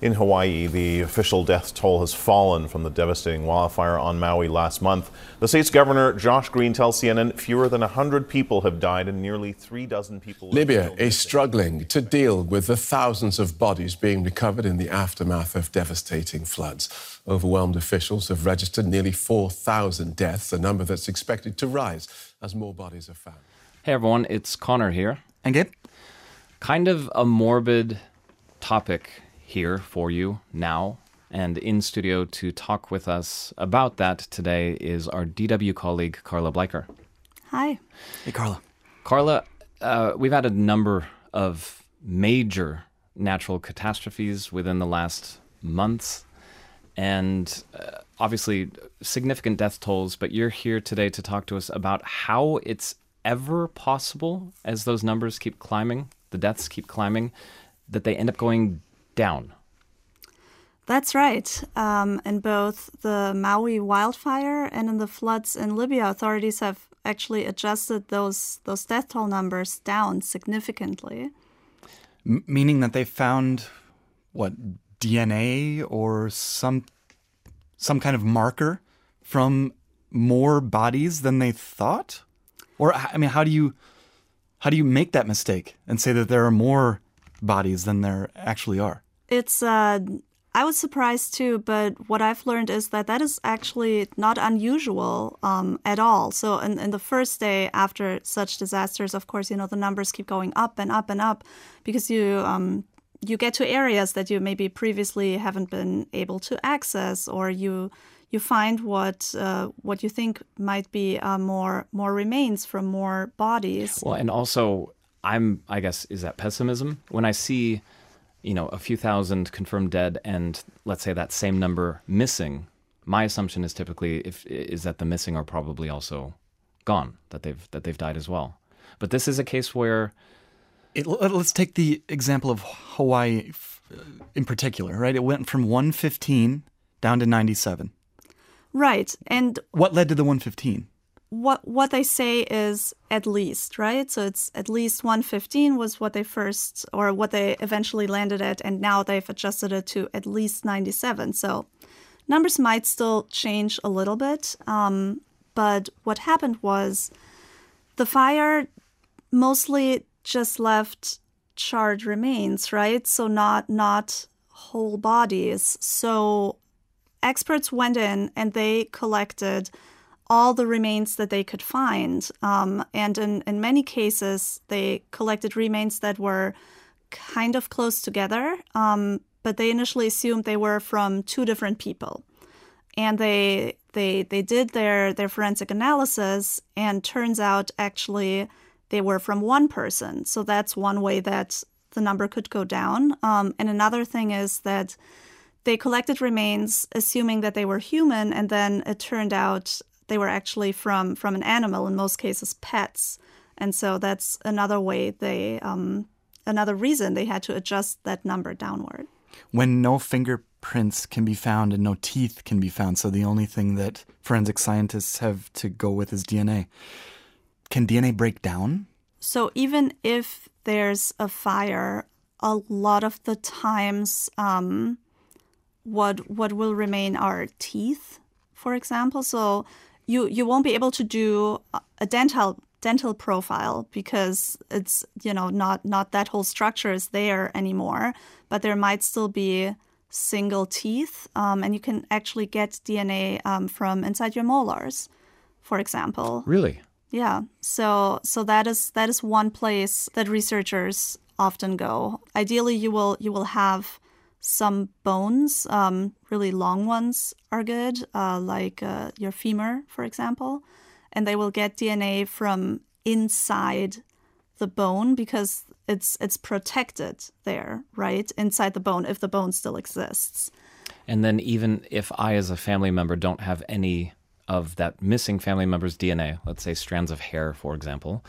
In Hawaii, the official death toll has fallen from the devastating wildfire on Maui last month. The state's governor, Josh Green, tells CNN fewer than 100 people have died and nearly three dozen people. Libya is struggling to deal with the thousands of bodies being recovered in the aftermath of devastating floods. Overwhelmed officials have registered nearly 4,000 deaths, a number that's expected to rise as more bodies are found. Hey everyone, it's Connor here. And Gabe? Kind of a morbid topic here for you now. And in studio to talk with us about that today is our DW colleague, Carla Bleiker. Hi. Hey, Carla. Carla, uh, we've had a number of major natural catastrophes within the last months, and uh, obviously significant death tolls. But you're here today to talk to us about how it's ever possible, as those numbers keep climbing, the deaths keep climbing, that they end up going down. That's right. Um, in both the Maui wildfire and in the floods in Libya, authorities have actually adjusted those those death toll numbers down significantly. M- meaning that they found what DNA or some some kind of marker from more bodies than they thought? Or I mean, how do you how do you make that mistake and say that there are more bodies than there actually are? It's uh, I was surprised too, but what I've learned is that that is actually not unusual um, at all. So, in, in the first day after such disasters, of course, you know the numbers keep going up and up and up because you um, you get to areas that you maybe previously haven't been able to access, or you you find what uh, what you think might be uh, more more remains from more bodies. Well, and also, I'm I guess is that pessimism when I see you know, a few thousand confirmed dead and let's say that same number missing, my assumption is typically if is that the missing are probably also gone, that they've that they've died as well. But this is a case where it, uh, let's take the example of Hawaii uh, in particular, right? It went from 115 down to 97. Right. And what led to the 115? What what they say is at least right? So it's at least 115 was what they first or what they eventually landed at and now they've adjusted it to at least 97 so numbers might still change a little bit um, but what happened was the fire mostly just left charred remains right? So not not whole bodies. So experts went in and they collected all the remains that they could find. Um, and in, in many cases, they collected remains that were kind of close together, um, but they initially assumed they were from two different people. And they they they did their their forensic analysis, and turns out actually they were from one person. So that's one way that the number could go down. Um, and another thing is that they collected remains assuming that they were human, and then it turned out they were actually from from an animal in most cases pets. And so that's another way they um, another reason they had to adjust that number downward. When no fingerprints can be found and no teeth can be found so the only thing that forensic scientists have to go with is dna can dna break down? So even if there's a fire a lot of the times um, what what will remain are teeth for example. So you you won't be able to do a dental dental profile because it's you know not not that whole structure is there anymore but there might still be single teeth um, and you can actually get dna um, from inside your molars for example. Really? Yeah. So so that is that is one place that researchers often go. Ideally you will you will have some bones, um, really long ones, are good, uh, like uh, your femur, for example. And they will get DNA from inside the bone because it's it's protected there, right inside the bone if the bone still exists. And then even if I, as a family member, don't have any of that missing family member's DNA, let's say strands of hair, for example,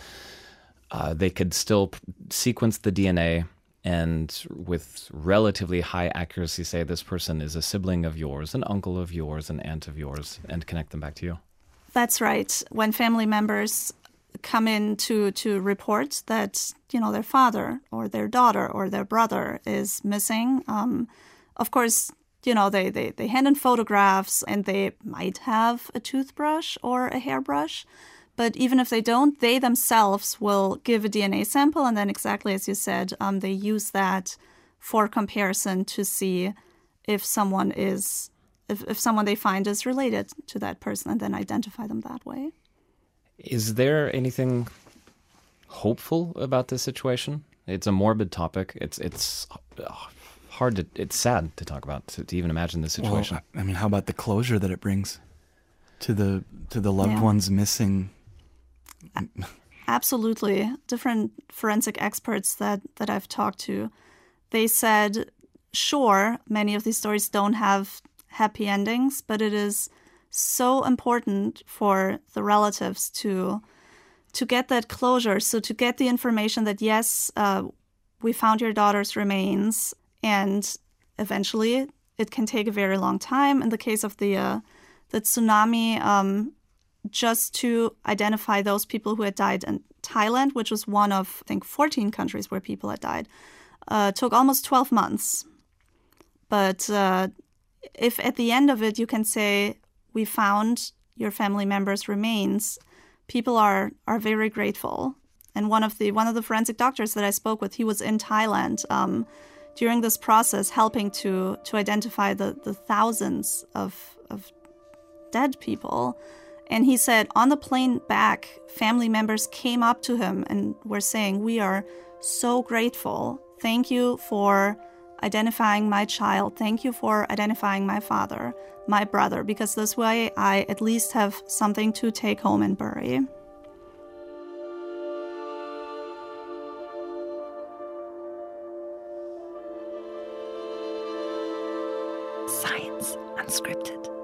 uh, they could still sequence the DNA and with relatively high accuracy say this person is a sibling of yours, an uncle of yours, an aunt of yours, and connect them back to you. That's right. When family members come in to, to report that you know their father or their daughter or their brother is missing, um, of course, you know, they, they, they hand in photographs and they might have a toothbrush or a hairbrush. But even if they don't, they themselves will give a DNA sample. And then, exactly as you said, um, they use that for comparison to see if someone is, if, if someone they find is related to that person and then identify them that way. Is there anything hopeful about this situation? It's a morbid topic. It's it's hard to it's sad to talk about to, to even imagine the situation. Well, I mean, how about the closure that it brings to the to the loved Yeah. ones missing? Absolutely. Different forensic experts that, that I've talked to, they said, sure, many of these stories don't have happy endings, but it is so important for the relatives to to get that closure. So to get the information that yes, uh, we found your daughter's remains, and eventually it can take a very long time. In the case of the uh, the tsunami, um, just to identify those people who had died in Thailand, which was one of, I think, 14 countries where people had died, uh, took almost 12 months. But uh, if at the end of it you can say, we found your family member's remains, people are, are very grateful. And one of the one of the forensic doctors that I spoke with, he was in Thailand um, during this process, helping to to identify the, the thousands of, of dead people. And he said on the plane back, family members came up to him and were saying, We are so grateful. Thank you for identifying my child. Thank you for identifying my father, my brother, because this way I at least have something to take home and bury. Science Unscripted.